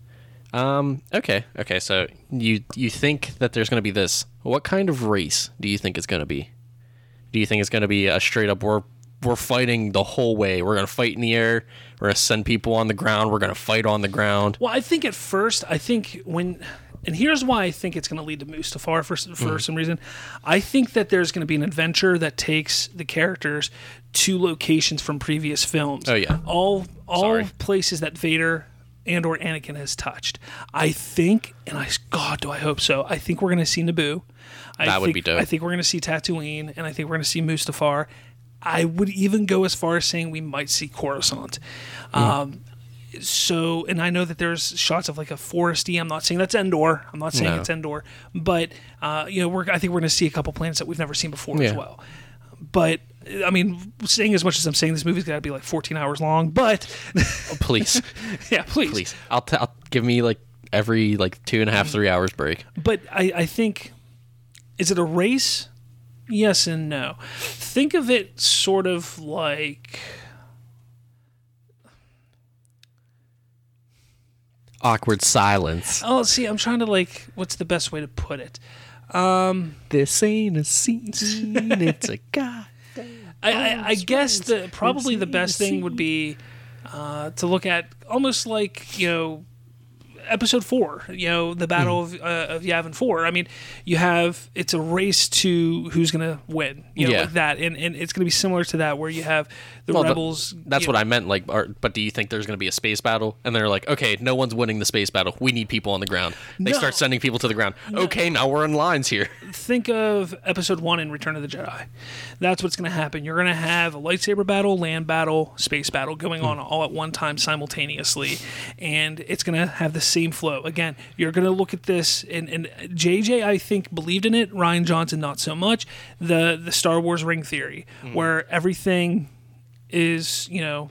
Um. Okay. Okay. So you you think that there's going to be this? What kind of race do you think it's going to be? Do you think it's going to be a straight up we're we're fighting the whole way? We're going to fight in the air. We're going to send people on the ground. We're going to fight on the ground. Well, I think at first, I think when, and here's why I think it's going to lead to Mustafar for Mm. for some reason. I think that there's going to be an adventure that takes the characters to locations from previous films. Oh, yeah. all all Sorry. places that Vader and or Anakin has touched. I think, and I God, do I hope so. I think we're going to see Naboo. I That would think, be dope. I think we're going to see Tatooine, and I think we're going to see Mustafar. I would even go as far as saying we might see Coruscant. Um, so and I know that there's shots of like a foresty. I'm not saying that's Endor. I'm not saying No. it's Endor, but uh, you know, we're I think we're going to see a couple planets that we've never seen before as well. But I mean, saying as much as I'm saying, this movie's got to be like 14 hours long. But Please, yeah, please, please. I'll, t- I'll give me like every like two and a half, three hours break. But I, I think, is it a race? yes and no. Think of it sort of like Awkward silence. oh, see, I'm trying to like what's the best way to put it? This ain't a scene, it's a god. I, I, I guess the probably the best thing would be uh, to look at almost like you know episode four you know the battle Hmm. of, uh, of yavin 4 i mean you have it's a race to who's gonna win you know Yeah. like that and, and it's gonna be similar to that where you have the Well, the- rebels That's what know, I meant. Like, are, but do you think there's going to be a space battle? And they're like, okay, no one's winning the space battle. We need people on the ground. They No. start sending people to the ground. Okay, now we're in lines here. think of episode one in Return of the Jedi. That's what's going to happen. You're going to have a lightsaber battle, land battle, space battle going on hmm. all at one time simultaneously, and it's going to have the same flow. Again, you're going to look at this, and, and JJ, I think, believed in it. Rian Johnson, not so much. The the Star Wars ring theory, hmm. where everything is, you know,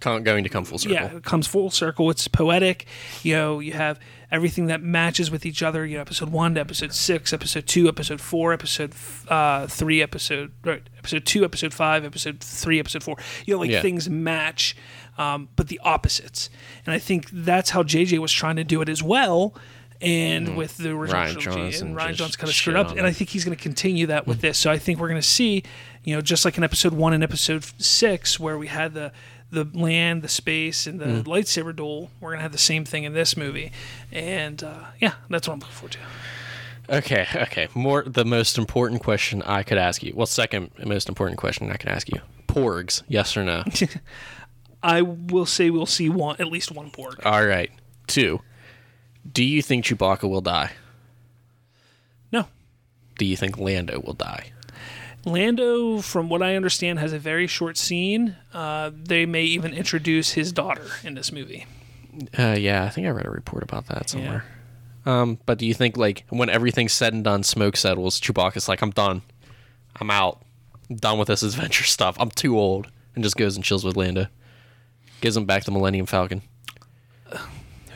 Going to come full circle. yeah, it comes full circle. It's poetic. You know, you have everything that matches with each other. You know, episode one to episode six, episode two, episode four, episode uh, three, episode right, episode two, episode five, episode three, episode four. You know, like Yeah. things match, um, but the opposites. And I think that's how JJ was trying to do it as well. And with the original Rian trilogy, Johnson and Rian Johnson kind of screwed up, and I think he's going to continue that with this. So I think we're going to see, you know, just like in episode one and episode six, where we had the the land, the space, and the Mm. lightsaber duel. We're going to have the same thing in this movie, and uh, yeah, that's what I'm looking forward to. Okay, okay. More the most important question I could ask you. Well, second most important question I could ask you. Porgs, yes or no? I will say we'll see one, at least one porg. All right. Two. Do you think Chewbacca will die? No, Do you think Lando will die? Lando, from what I understand, has a very short scene. Uh, they may even introduce his daughter in this movie. Uh, yeah, I think I read a report about that somewhere. Um, but do you think like when everything's said and done, smoke settles, Chewbacca's like, I'm done, I'm out, I'm done with this adventure stuff. I'm too old, and just goes and chills with Lando, gives him back the Millennium Falcon.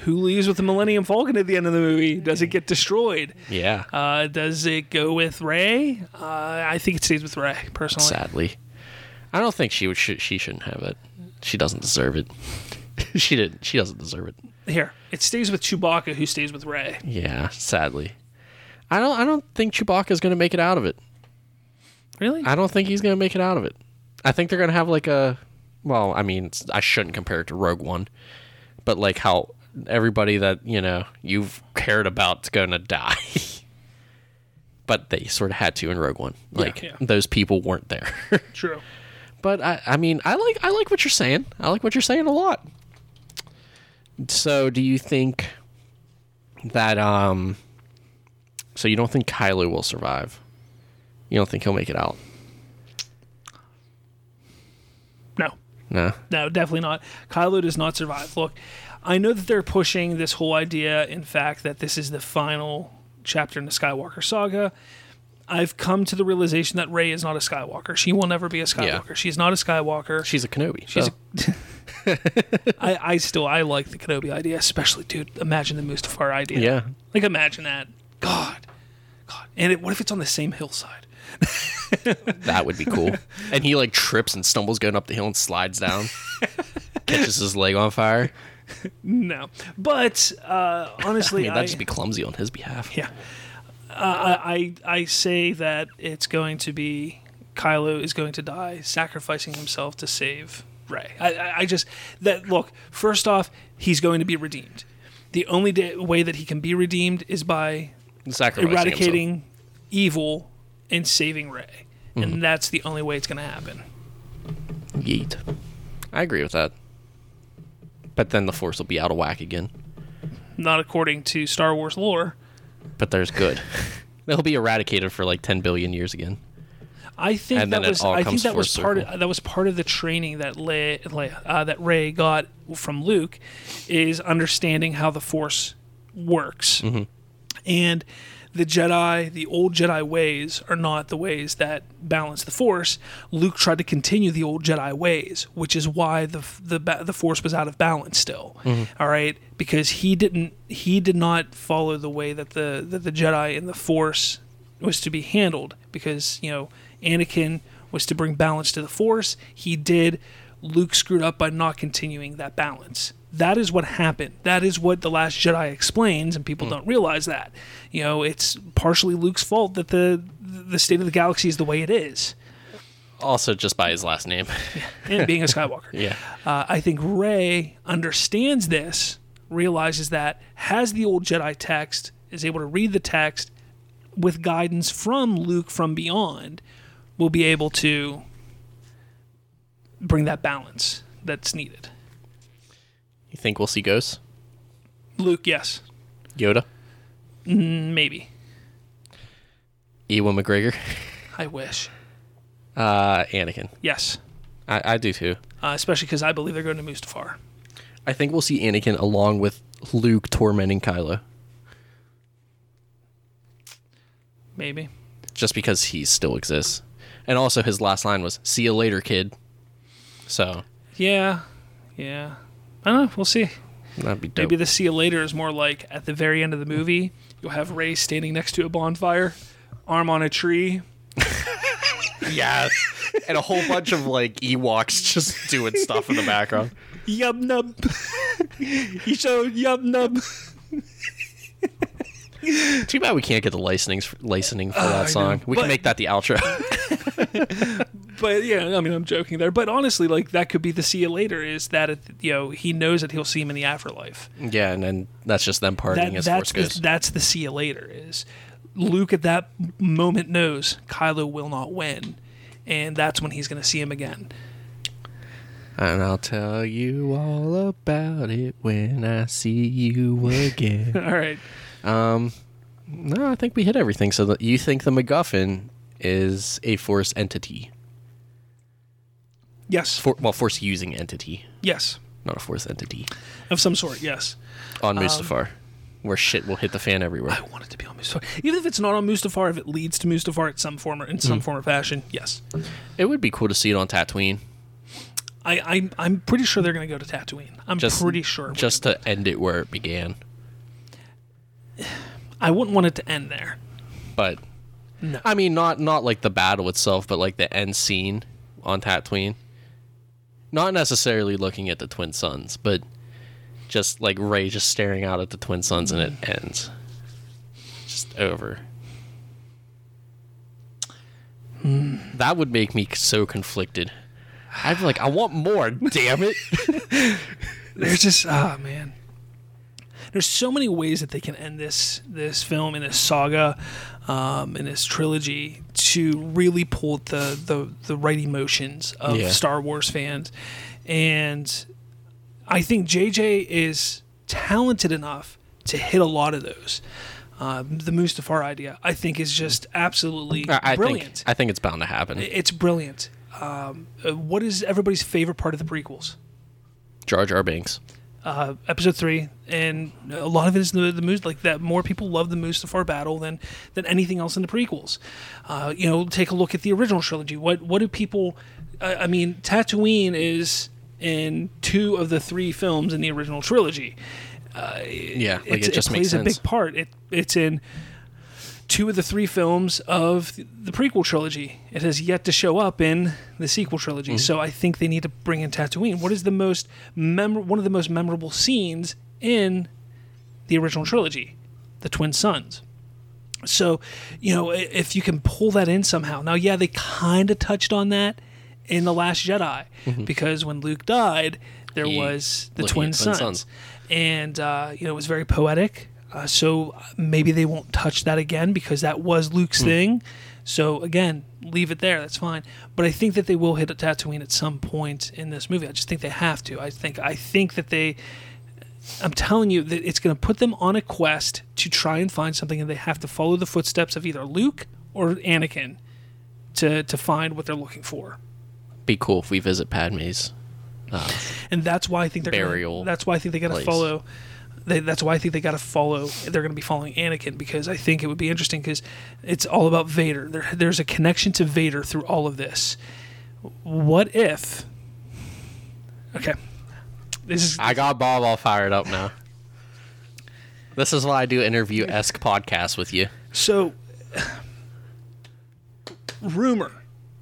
Who leaves with the Millennium Falcon at the end of the movie? Does it get destroyed? Yeah, Uh, does it go with Rey? Uh, I think it stays with Rey personally. sadly, I don't think she would. Sh- she shouldn't have it. She doesn't deserve it. she didn't. She doesn't deserve it. Here, it stays with Chewbacca, who stays with Rey. Yeah, sadly. I don't. I don't think Chewbacca's gonna make it out of it. Really? I don't think he's gonna make it out of it. I think they're gonna have like a. Well, I mean, I shouldn't compare it to Rogue One, but like how everybody that you know you've cared about's gonna die. but they sort of had to in Rogue One. Like yeah. those people weren't there. True. but I, I mean, I like I like what you're saying. I like what you're saying a lot. So, do you think that um? So you don't think Kylo will survive? You don't think he'll make it out? No. No. No, definitely not. Kylo does not survive. Look, I know that they're pushing this whole idea, in fact, that this is the final chapter in the Skywalker saga. I've come to the realization that Rey is not a Skywalker. She will never be a Skywalker. She's not a Skywalker. She's a Kenobi. She's so. I, I still I like the Kenobi idea, especially dude. Imagine the Mustafar idea. yeah. Like imagine that. God. God. And it, what if it's on the same hillside? That would be cool. and he like trips and stumbles going up the hill and slides down, catches his leg on fire. No. But uh, I honestly, mean, that'd just be clumsy on his behalf. Yeah. Uh, I I I say that it's going to be Kylo is going to die, sacrificing himself to save Rey. I, I, I just that look. First off, he's going to be redeemed. The only da- way that he can be redeemed is by eradicating evil and saving Rey, Mm-hmm. and that's the only way it's going to happen. Yeet. I agree with that. But then the Force will be out of whack again. Not according to Star Wars lore. But there's good. They'll be eradicated for like 10 billion years again. I think that was I think that was part circle. of that was part of the training that Leia uh, that Rey got from Luke is understanding how the Force works. Mm-hmm. And the Jedi, the old Jedi ways are not the ways that balance the Force. Luke tried to continue the old Jedi ways, which is why the the the Force was out of balance still. Mm-hmm. All right, because he didn't he did not follow the way that the that the Jedi and the Force was to be handled because you know Anakin was to bring balance to the Force. He did. Luke screwed up by not continuing that balance. That is what happened. That is what the Last Jedi explains, and people don't realize that. You know, it's partially Luke's fault that the the state of the galaxy is the way it is, Also, just by his last name. and being a Skywalker. yeah. Uh, I think Rey understands this, realizes that, has the old Jedi text, is able to read the text with guidance from Luke from beyond, will be able to bring that balance that's needed. You think we'll see ghosts? Luke, yes, Yoda? maybe. Ewan McGregor? I wish. Uh, Anakin. Yes, I, I do too. uh, especially because I believe they're going to Mustafar. I think we'll see Anakin along with Luke tormenting Kylo. Maybe. Just because he still exists. And also his last line was, see you later, kid. So, Yeah, yeah. I don't know. We'll see. that'd be dope. Maybe the see you later is more like at the very end of the movie, you'll have Rey standing next to a bonfire, arm on a tree. Yes. and a whole bunch of like Ewoks just doing stuff in the background. Yub nub. you show yub nub. Too bad we can't get the licensing licensing for oh, I that song. we but- can make that the outro. But yeah, I mean, I'm joking there. But honestly, like that could be the see you later. Is that it, you know he knows that he'll see him in the afterlife. yeah, and then that's just them partying That as that's Force the, goes. that's the see you later. Is Luke at that moment knows Kylo will not win, and that's when he's going to see him again. And I'll tell you all about it when I see you again. All right. um, no, I think we hit everything. So that you think the MacGuffin is a Force entity? Yes. For, well, Force using entity, yes. not a Force entity. Of some sort. Yes. On Mustafar, where shit will hit the fan everywhere. I want it to be on Mustafar. Even if it's not on Mustafar, if it leads to Mustafar at some form or in Hmm. some form or fashion, yes. It would be cool to see it on Tatooine, I, I I'm pretty sure they're going to go to Tatooine. I'm Just- pretty sure. we're just gonna- to end it where it began. I wouldn't want it to end there. But No. I mean, not not like the battle itself, but like the end scene on Tatooine. Not necessarily looking at the twin suns, but just like Rey just staring out at the twin suns and it ends. Just over. That would make me so conflicted. I'd be like, I want more, damn it. There's just ah man. There's so many ways that they can end this this film in this saga, um, and this trilogy to really pull the the the right emotions of Yeah. Star Wars fans, and I think JJ is talented enough to hit a lot of those. Uh, the Mustafar idea, I think, is just absolutely I, I brilliant. think I think it's bound to happen. It's brilliant. Um, uh, what is everybody's favorite part of the prequels? Jar Jar Binks. Uh, episode three, and a lot of it is the the Mus- like that. More people love the Mustafar battle than than anything else in the prequels. Uh, you know, take a look at the original trilogy. What what do people? I I mean, Tatooine is in two of the three films in the original trilogy. Yeah, like It's- it just it makes plays a big part. It it's in two of the three films of the prequel trilogy. It has yet to show up in the sequel trilogy. So I think they need to bring in Tatooine. What is the most mem- one of the most memorable scenes in the original trilogy? The twin suns. So, you know, if you can pull that in somehow. Now, yeah, they kind of touched on that in The Last Jedi because when Luke died, there He- was the twin twin suns. suns. And, uh, you know, it was very poetic. Uh, so uh, maybe they won't touch that again because that was Luke's hmm. thing. So again, leave it there. That's fine. But I think that they will hit a Tatooine at some point in this movie. I just think they have to. I think I think that they I'm telling you that it's going to put them on a quest to try and find something, and they have to follow the footsteps of either Luke or Anakin to to find what they're looking for. Be cool if we visit Padme's. Uh, and that's why I think they're Burial Gonna, that's why I think they got to follow. They, that's why I think they got to follow. They're going to be following Anakin because I think it would be interesting because it's all about Vader. There, there's a connection to Vader through all of this. What if? Okay, this is I got Bob all fired up now. This is why I do interview esque podcasts with you. So, rumor.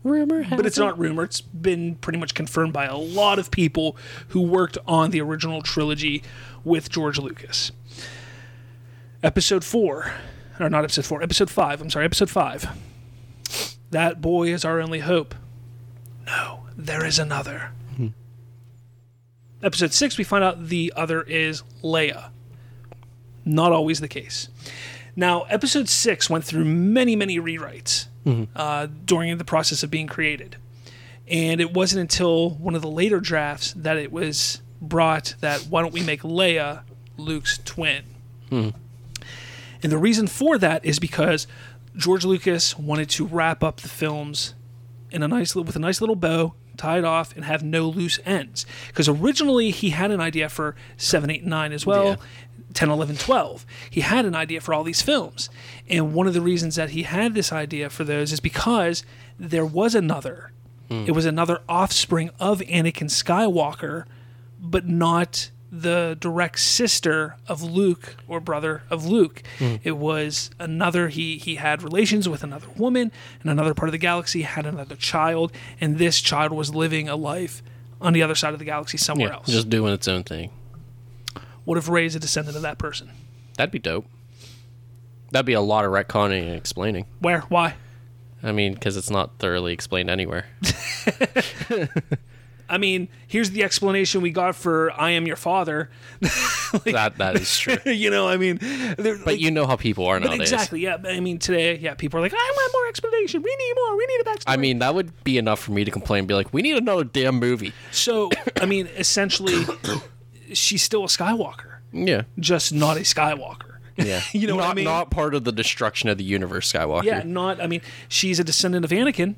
Rumor But it's not rumor. It's been pretty much confirmed by a lot of people who worked on the original trilogy with George Lucas. Episode 4, or not episode 4, episode 5, I'm sorry, episode 5. That boy is our only hope. No, there is another. Episode 6, we find out the other is Leia. Not always the case. Now, episode 6 went through many, many rewrites uh, during the process of being created. And it wasn't until one of the later drafts that it was brought that why don't we make Leia Luke's twin? Hmm. And the reason for that is because George Lucas wanted to wrap up the films in a nice with a nice little bow, tie it off, and have no loose ends. Because originally he had an idea for seven, eight, nine as well. Yeah. 10, 11, 12. He had an idea for all these films. And one of the reasons that he had this idea for those is because there was another. Hmm. It was another offspring of Anakin Skywalker, but not the direct sister of Luke or brother of Luke. Hmm. It was another he he had relations with another woman in another part of the galaxy, had another child, and this child was living a life on the other side of the galaxy somewhere Yeah, else. just doing its own thing. what if Rey is a descendant of that person? That'd be dope. That'd be a lot of retconning and explaining. Where? Why? I mean, because it's not thoroughly explained anywhere. I mean, here's the explanation we got for "I am your father." that that is true. you know, I mean, But like- you know how people are nowadays. exactly, yeah. I mean, today, yeah, people are like, "I want more explanation. We need more. We need a backstory." I mean, that would be enough for me to complain. and Be like, we need another damn movie. so I mean, essentially, she's still a Skywalker, Yeah, just not a Skywalker. yeah. You know not, what I mean? Not part of the destruction of the universe, Skywalker. Yeah, not. I mean, she's a descendant of Anakin,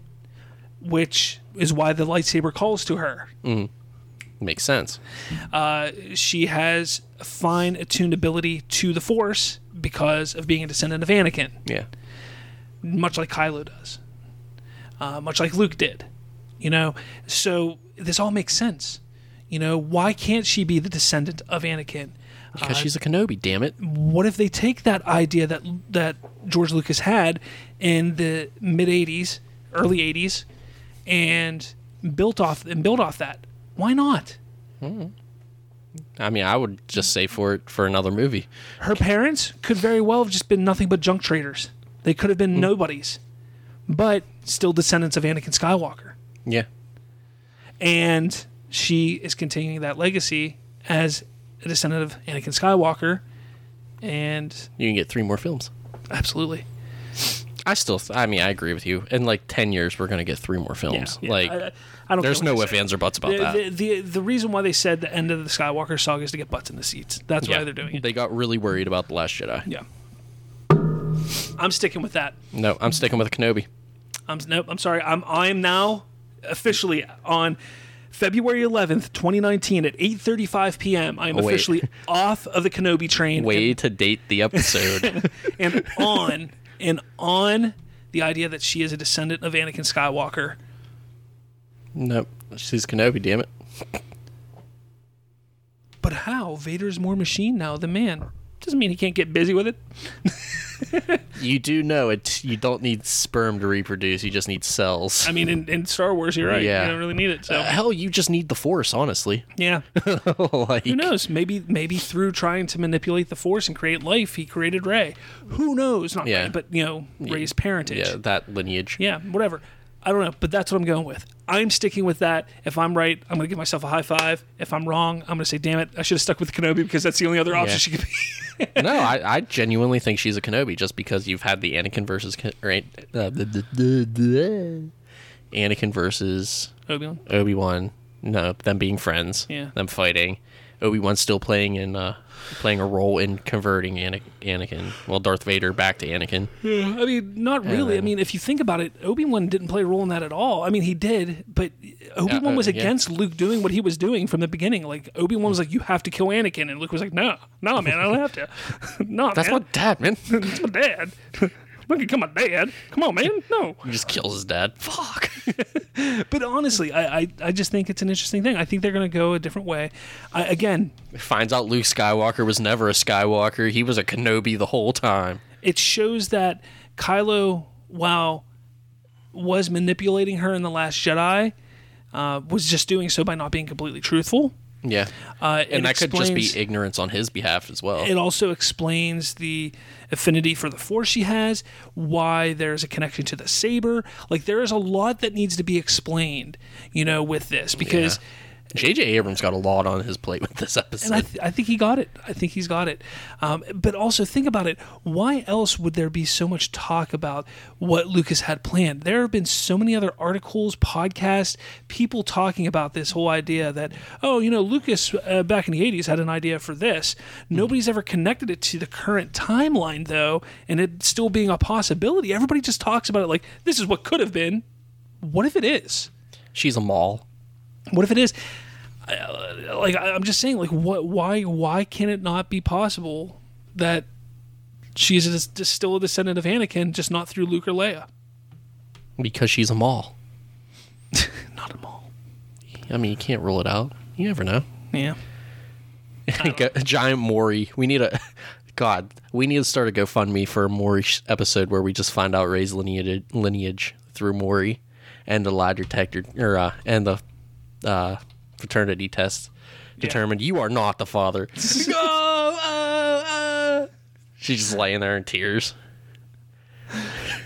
which is why the lightsaber calls to her. Mm. makes sense. Uh, she has fine attuned ability to the Force because of being a descendant of Anakin, Yeah, much like Kylo does, uh, much like Luke did. You know, so this all makes sense. You know, why can't she be the descendant of Anakin? because uh, she's a Kenobi. Damn it. What if they take that idea that that George Lucas had in the mid '80s, early '80s, and built off and build off that? Why not? I mean, I would just say for it for another movie. her parents could very well have just been nothing but junk traders. They could have been mm. nobodies, but still descendants of Anakin Skywalker. Yeah, And she is continuing that legacy as a descendant of Anakin Skywalker. And you can get three more films. absolutely. I still, I mean, I agree with you. In like ten years, we're gonna get three more films. Yeah, like, I, I don't there's no what if, they ands, or buts about the, that. The, the, the reason why they said the end of the Skywalker saga is to get butts in the seats. That's why they're doing it. They got really worried about the Last Jedi. yeah. I'm sticking with that. No, I'm sticking with Kenobi. I'm nope. I'm sorry. I'm I am now officially on February 11th, 2019 at 8:35 p.m. I am oh, Wait. officially off of the Kenobi train Way to date the episode. and, and on and on the idea that she is a descendant of Anakin Skywalker. nope, she's Kenobi. Damn it. But how? Vader's more machine now than man. Doesn't mean he can't get busy with it. You do know it. You don't need sperm to reproduce. You just need cells. I mean, in, in Star Wars, you're right. Yeah. You don't really need it. So Uh, hell, you just need the Force, honestly. yeah. like, Who knows? Maybe maybe through trying to manipulate the Force and create life, he created Rey. Who knows? Not Yeah. Rey, but you know, Rey's parentage. Yeah, that lineage. Yeah, whatever. I don't know, but that's what I'm going with. I'm sticking with that. If I'm right, I'm going to give myself a high five. If I'm wrong, I'm going to say, damn it, I should have stuck with Kenobi because that's the only other option Yeah. she could be. no, I, I genuinely think she's a Kenobi just because you've had the Anakin versus right, uh, Anakin versus Obi-Wan. Obi Wan. No, them being friends. Yeah. Them fighting. Obi Wan still playing in uh, playing a role in converting Ana- Anakin. Well, Darth Vader back to Anakin. Yeah, I mean, not really. I mean, if you think about it, Obi-Wan didn't play a role in that at all. I mean, he did, but Obi-Wan uh, was yeah. against Luke doing what he was doing from the beginning. Like, Obi-Wan was like, you have to kill Anakin. And Luke was like, no, no, man, I don't have to. no, That's man. my dad, man. That's my dad. Look, become my dad. Come on, man. No. he just kills his dad. Fuck. But honestly, I, I, I just think it's an interesting thing. I think they're to go a different way. I, again, Finds out Luke Skywalker was never a Skywalker. He was a Kenobi the whole time. it shows that Kylo, while was manipulating her in the Last Jedi, uh, was just doing so by not being completely truthful. Yeah. Uh, and that could just be ignorance on his behalf as well. It also explains the affinity for the Force she has, why there's a connection to the saber. Like there is a lot that needs to be explained, you know, with this because. J.J. Abrams got a lot on his plate with this episode. And I, th- I think he got it. I think he's got it. Um, but also think about it. Why else would there be so much talk about what Lucas had planned? There have been so many other articles, podcasts, people talking about this whole idea that oh, you know, Lucas uh, back in the '80s had an idea for this. Nobody's ever connected it to the current timeline though, and it still being a possibility. Everybody just talks about it like this is what could have been. What if it is? She's a mall. What if it is? Like I- I'm just saying, like what? Why? Why can it not be possible that she's a, still a descendant of Anakin, just not through Luke or Leia? Because she's a mall. Not at all. I mean, you can't rule it out. You never know. Yeah. Go- Giant Maury. We need a. God, we need to start a GoFundMe for a Maury sh- episode where we just find out Rey's lineage, lineage through Maury and the lie detector, or, uh, and the uh, fraternity test determined you are not the father. oh, oh, oh. She's just laying there in tears.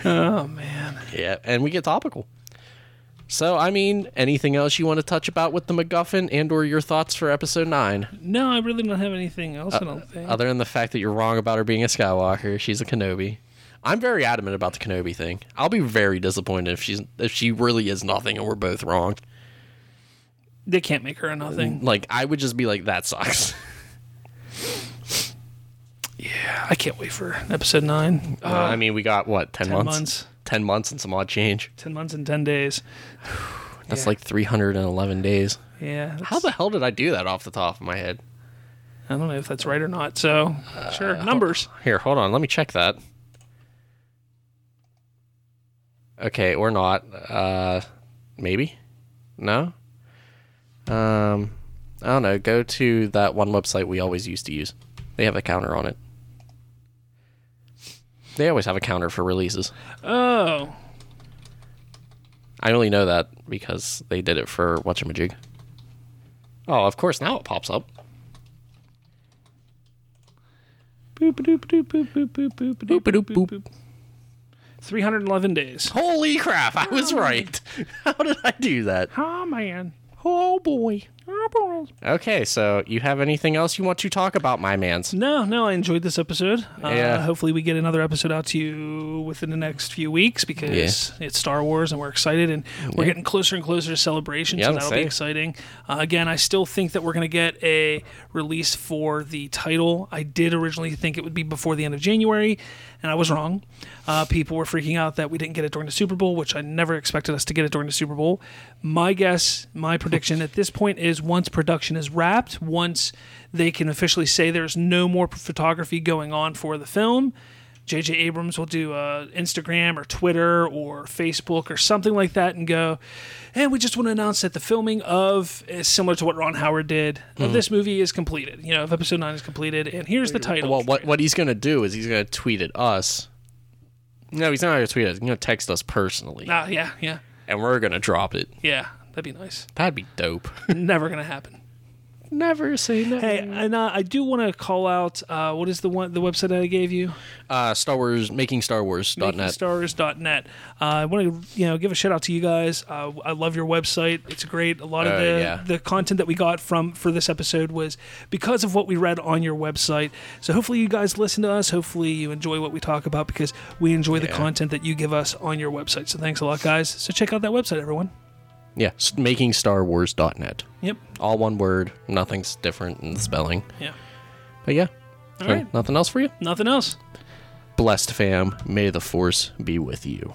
Oh man. Yeah, and we get topical. So, I mean, anything else you want to touch about with the MacGuffin and or your thoughts for episode 9? No, I really don't have anything else. Uh, I don't think. Other than the fact that you're wrong about her being a Skywalker, she's a Kenobi. I'm very adamant about the Kenobi thing. I'll be very disappointed if she's if she really is nothing and we're both wrong. They can't make her a nothing. Like I would just be like, that sucks. Yeah, I can't wait for episode nine. Uh, I mean, we got what ten months? months. Ten months and some odd change. Ten months and ten days. That's Yeah. like 311 days. Yeah. How the hell did I do that off the top of my head? I don't know if that's right or not. So sure, numbers. Here, hold on. Let me check that. Okay, or not. Uh, maybe. No. Um, I don't know. Go to that one website we always used to use. They have a counter on it. They always have a counter for releases. Oh, I only know that because they did it for Whatchamajig. Oh, of course, now it pops up. boop boop boop boop boop boop boop boop boop boop boop. Three hundred eleven days. Holy crap, I was right. How did I do that? Oh man. Oh boy. Okay, so you have anything else you want to talk about, my mans? No, no, I enjoyed this episode. Uh, Yeah. Hopefully, we get another episode out to you within the next few weeks because it's Star Wars and we're excited and we're getting closer and closer to celebration. Yeah, so that'll be exciting. Uh, again, I still think that we're going to get a release for the title. I did originally think it would be before the end of January, and I was wrong. Uh, people were freaking out that we didn't get it during the Super Bowl, which I never expected us to get it during the Super Bowl. My guess, my prediction at this point is once production is wrapped, once they can officially say there's no more photography going on for the film, J.J. Abrams will do uh, Instagram or Twitter or Facebook or something like that and go, and we just want to announce that the filming of, is similar to what Ron Howard did, Hmm. of this movie is completed. You know, if episode 9 is completed, and here's the title. Well, what what he's gonna do is he's gonna tweet at us. No, he's not gonna tweet us. He's gonna text us personally, Ah, yeah, yeah, and we're gonna drop it. yeah. That'd be nice. That'd be dope. Never to happen. Never say never. Hey, and uh, I do want to call out uh, what is the one the website that I gave you? Uh, Star Wars, making Star Wars.net. MakingStars.net. Uh, I want to you know give a shout out to you guys. Uh, I love your website. It's great. A lot of Uh, the yeah. the content that we got from for this episode was because of what we read on your website. So hopefully you guys listen to us. Hopefully you enjoy what we talk about because we enjoy the content that you give us on your website. So thanks a lot, guys. So check out that website, everyone. Yeah, making Star Wars.net. Yep. All one word. Nothing's different in the spelling. Yeah. But yeah. All So, right. Nothing else for you? Nothing else. Blessed fam. May the force be with you.